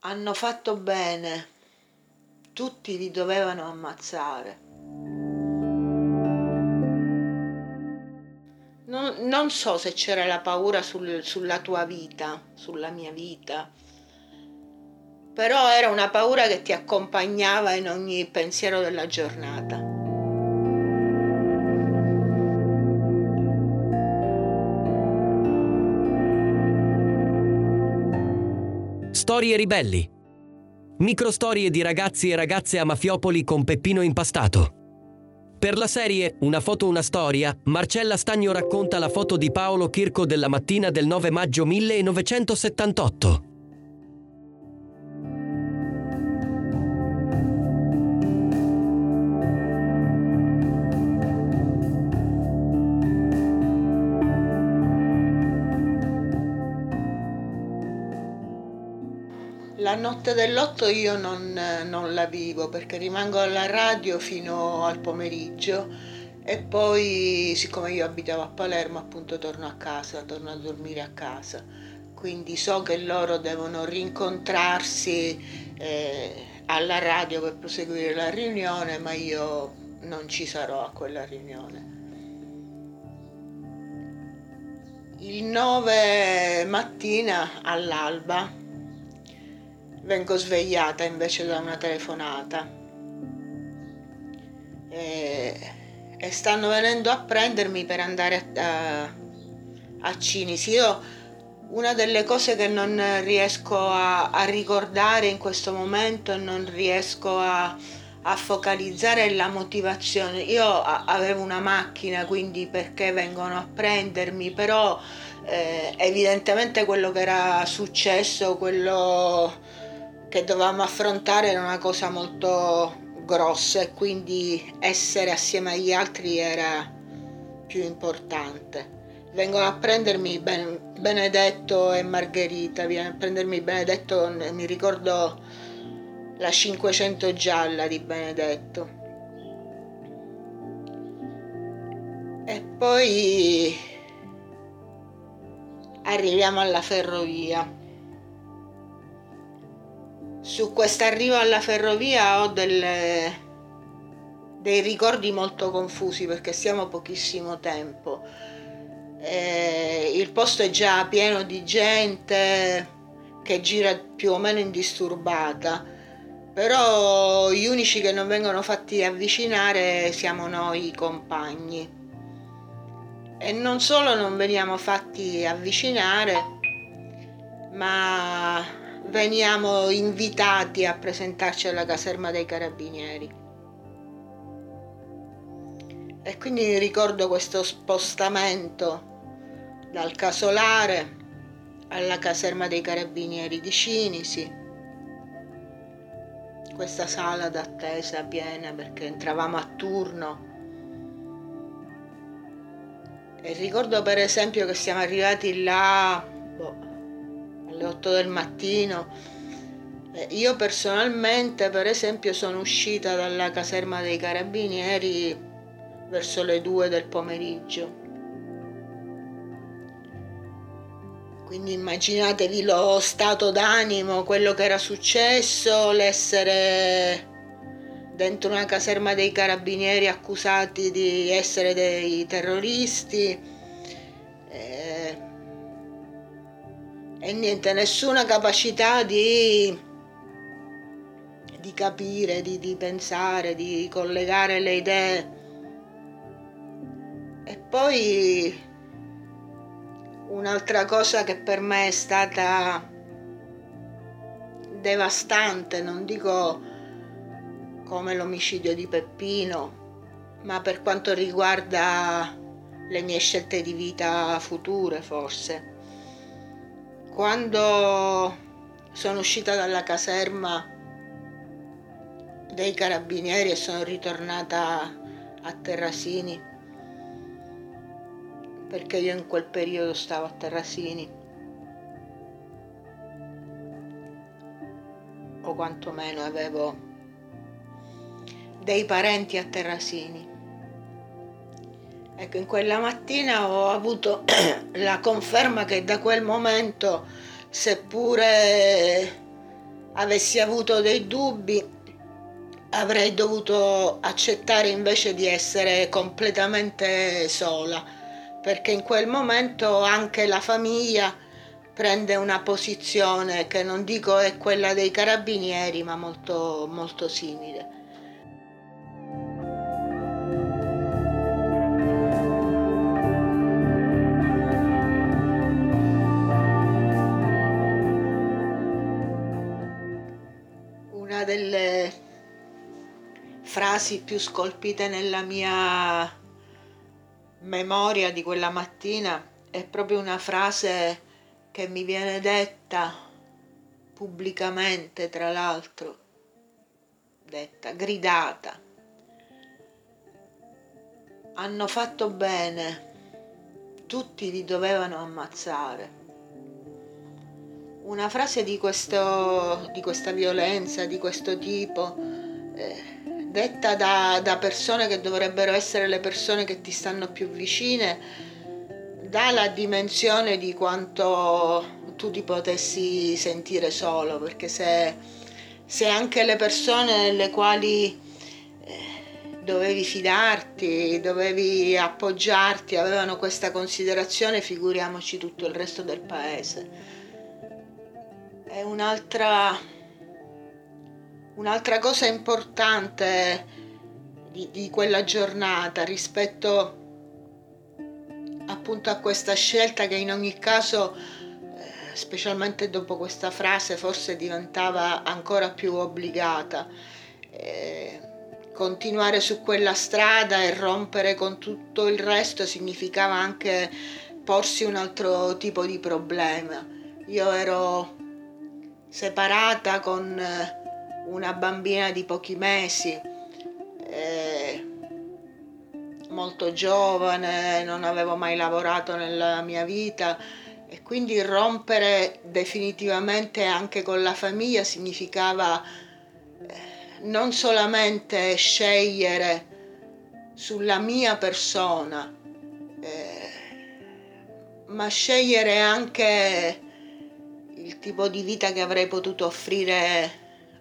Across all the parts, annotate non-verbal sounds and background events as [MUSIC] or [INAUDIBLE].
hanno fatto bene, tutti li dovevano ammazzare. Non, non so se c'era la paura sul, sulla tua vita, sulla mia vita, però era una paura che ti accompagnava in ogni pensiero della giornata. Storie ribelli. Microstorie di ragazzi e ragazze a Mafiopoli con Peppino impastato. Per la serie Una foto, una storia, Marcella Stagno racconta la foto di Paolo Chirco della mattina del 9 maggio 1978. Notte dell'otto io non, non la vivo perché rimango alla radio fino al pomeriggio e poi siccome io abitavo a Palermo appunto torno a casa, torno a dormire a casa. Quindi so che loro devono rincontrarsi eh, alla radio per proseguire la riunione, ma io non ci sarò a quella riunione. Il 9 mattina all'alba vengo svegliata invece da una telefonata e, e stanno venendo a prendermi per andare a, a, a Cinisi. Io una delle cose che non riesco a, a ricordare in questo momento e non riesco a, a focalizzare è la motivazione. Io avevo una macchina, quindi perché vengono a prendermi, però eh, evidentemente quello che era successo, quello che dovevamo affrontare era una cosa molto grossa e quindi essere assieme agli altri era più importante. Vengono a prendermi Benedetto e Margherita, viene a prendermi Benedetto, mi ricordo la 500 gialla di Benedetto. E poi arriviamo alla ferrovia su quest'arrivo alla ferrovia ho delle, dei ricordi molto confusi perché siamo pochissimo tempo. Eh, il posto è già pieno di gente che gira più o meno indisturbata, però gli unici che non vengono fatti avvicinare siamo noi compagni. E non solo non veniamo fatti avvicinare, ma veniamo invitati a presentarci alla caserma dei carabinieri. E quindi ricordo questo spostamento dal casolare alla caserma dei carabinieri di Cinisi. Questa sala d'attesa piena perché entravamo a turno. E ricordo per esempio che siamo arrivati là 8 del mattino. Eh, io personalmente, per esempio, sono uscita dalla caserma dei carabinieri verso le 2 del pomeriggio. Quindi immaginatevi lo stato d'animo, quello che era successo, l'essere dentro una caserma dei carabinieri accusati di essere dei terroristi e niente, nessuna capacità di, di capire, di, di pensare, di collegare le idee. E poi un'altra cosa che per me è stata devastante, non dico come l'omicidio di Peppino, ma per quanto riguarda le mie scelte di vita future forse quando sono uscita dalla caserma dei carabinieri e sono ritornata a Terrasini, perché io in quel periodo stavo a Terrasini, o quantomeno avevo dei parenti a Terrasini. Ecco, in quella mattina ho avuto [CLEARS THROAT] la conferma che da quel momento, seppure avessi avuto dei dubbi, avrei dovuto accettare invece di essere completamente sola, perché in quel momento anche la famiglia prende una posizione che non dico è quella dei carabinieri, ma molto, molto simile. Una delle frasi più scolpite nella mia memoria di quella mattina è proprio una frase che mi viene detta pubblicamente, tra l'altro, detta, gridata. Hanno fatto bene, tutti li dovevano ammazzare. Una frase di, questo, di questa violenza, di questo tipo, eh, detta da, da persone che dovrebbero essere le persone che ti stanno più vicine, dà la dimensione di quanto tu ti potessi sentire solo, perché se, se anche le persone nelle quali eh, dovevi fidarti, dovevi appoggiarti, avevano questa considerazione, figuriamoci tutto il resto del paese. È un'altra, un'altra cosa importante di, di quella giornata rispetto appunto a questa scelta che in ogni caso, eh, specialmente dopo questa frase, forse diventava ancora più obbligata. Eh, continuare su quella strada e rompere con tutto il resto significava anche porsi un altro tipo di problema. Io ero separata con una bambina di pochi mesi. Eh, molto giovane, non avevo mai lavorato nella mia vita e quindi rompere definitivamente anche con la famiglia significava eh, non solamente scegliere sulla mia persona, eh, ma scegliere anche il tipo di vita che avrei potuto offrire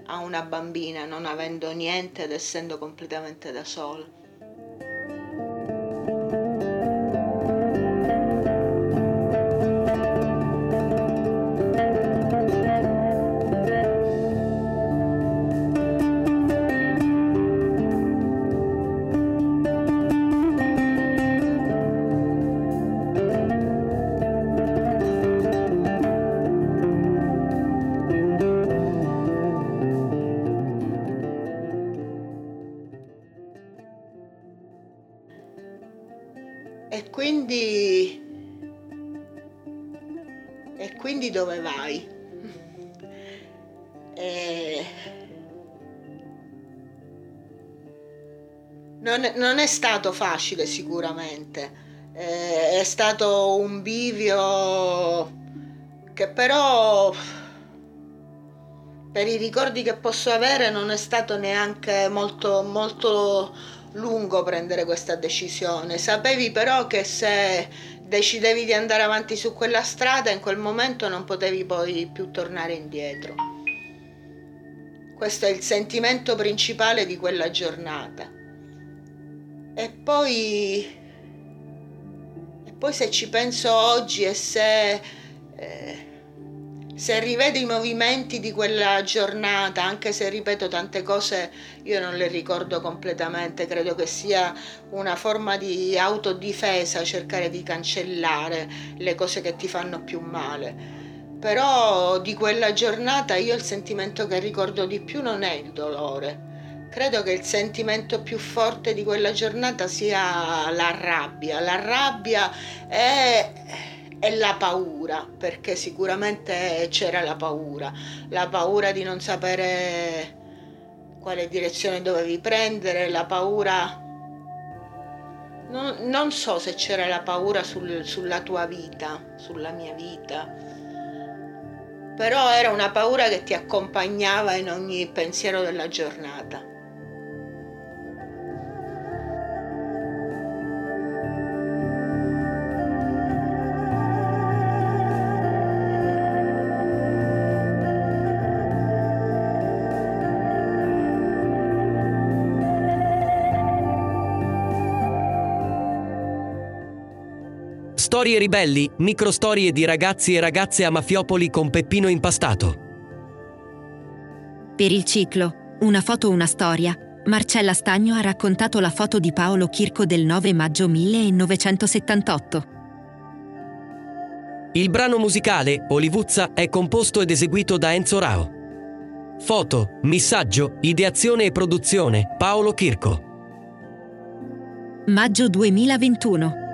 a una bambina non avendo niente ed essendo completamente da sola. Non, non, è stato facile sicuramente, è stato un bivio che però per i ricordi che posso avere non è stato neanche molto, molto lungo prendere questa decisione. Sapevi però che se decidevi di andare avanti su quella strada, in quel momento non potevi poi più tornare indietro. Questo è il sentimento principale di quella giornata. E poi, e poi se ci penso oggi e se... Eh, se rivedo i movimenti di quella giornata, anche se ripeto tante cose, io non le ricordo completamente, credo che sia una forma di autodifesa cercare di cancellare le cose che ti fanno più male. Però di quella giornata io il sentimento che ricordo di più non è il dolore. Credo che il sentimento più forte di quella giornata sia la rabbia. La rabbia è e la paura, perché sicuramente c'era la paura, la paura di non sapere quale direzione dovevi prendere, la paura... Non, non so se c'era la paura sul, sulla tua vita, sulla mia vita, però era una paura che ti accompagnava in ogni pensiero della giornata. Storie ribelli, microstorie di ragazzi e ragazze a Mafiopoli con Peppino Impastato. Per il ciclo Una foto, una storia, Marcella Stagno ha raccontato la foto di Paolo Chirco del 9 maggio 1978. Il brano musicale, Olivuzza, è composto ed eseguito da Enzo Rao. Foto, missaggio, ideazione e produzione, Paolo Chirco. Maggio 2021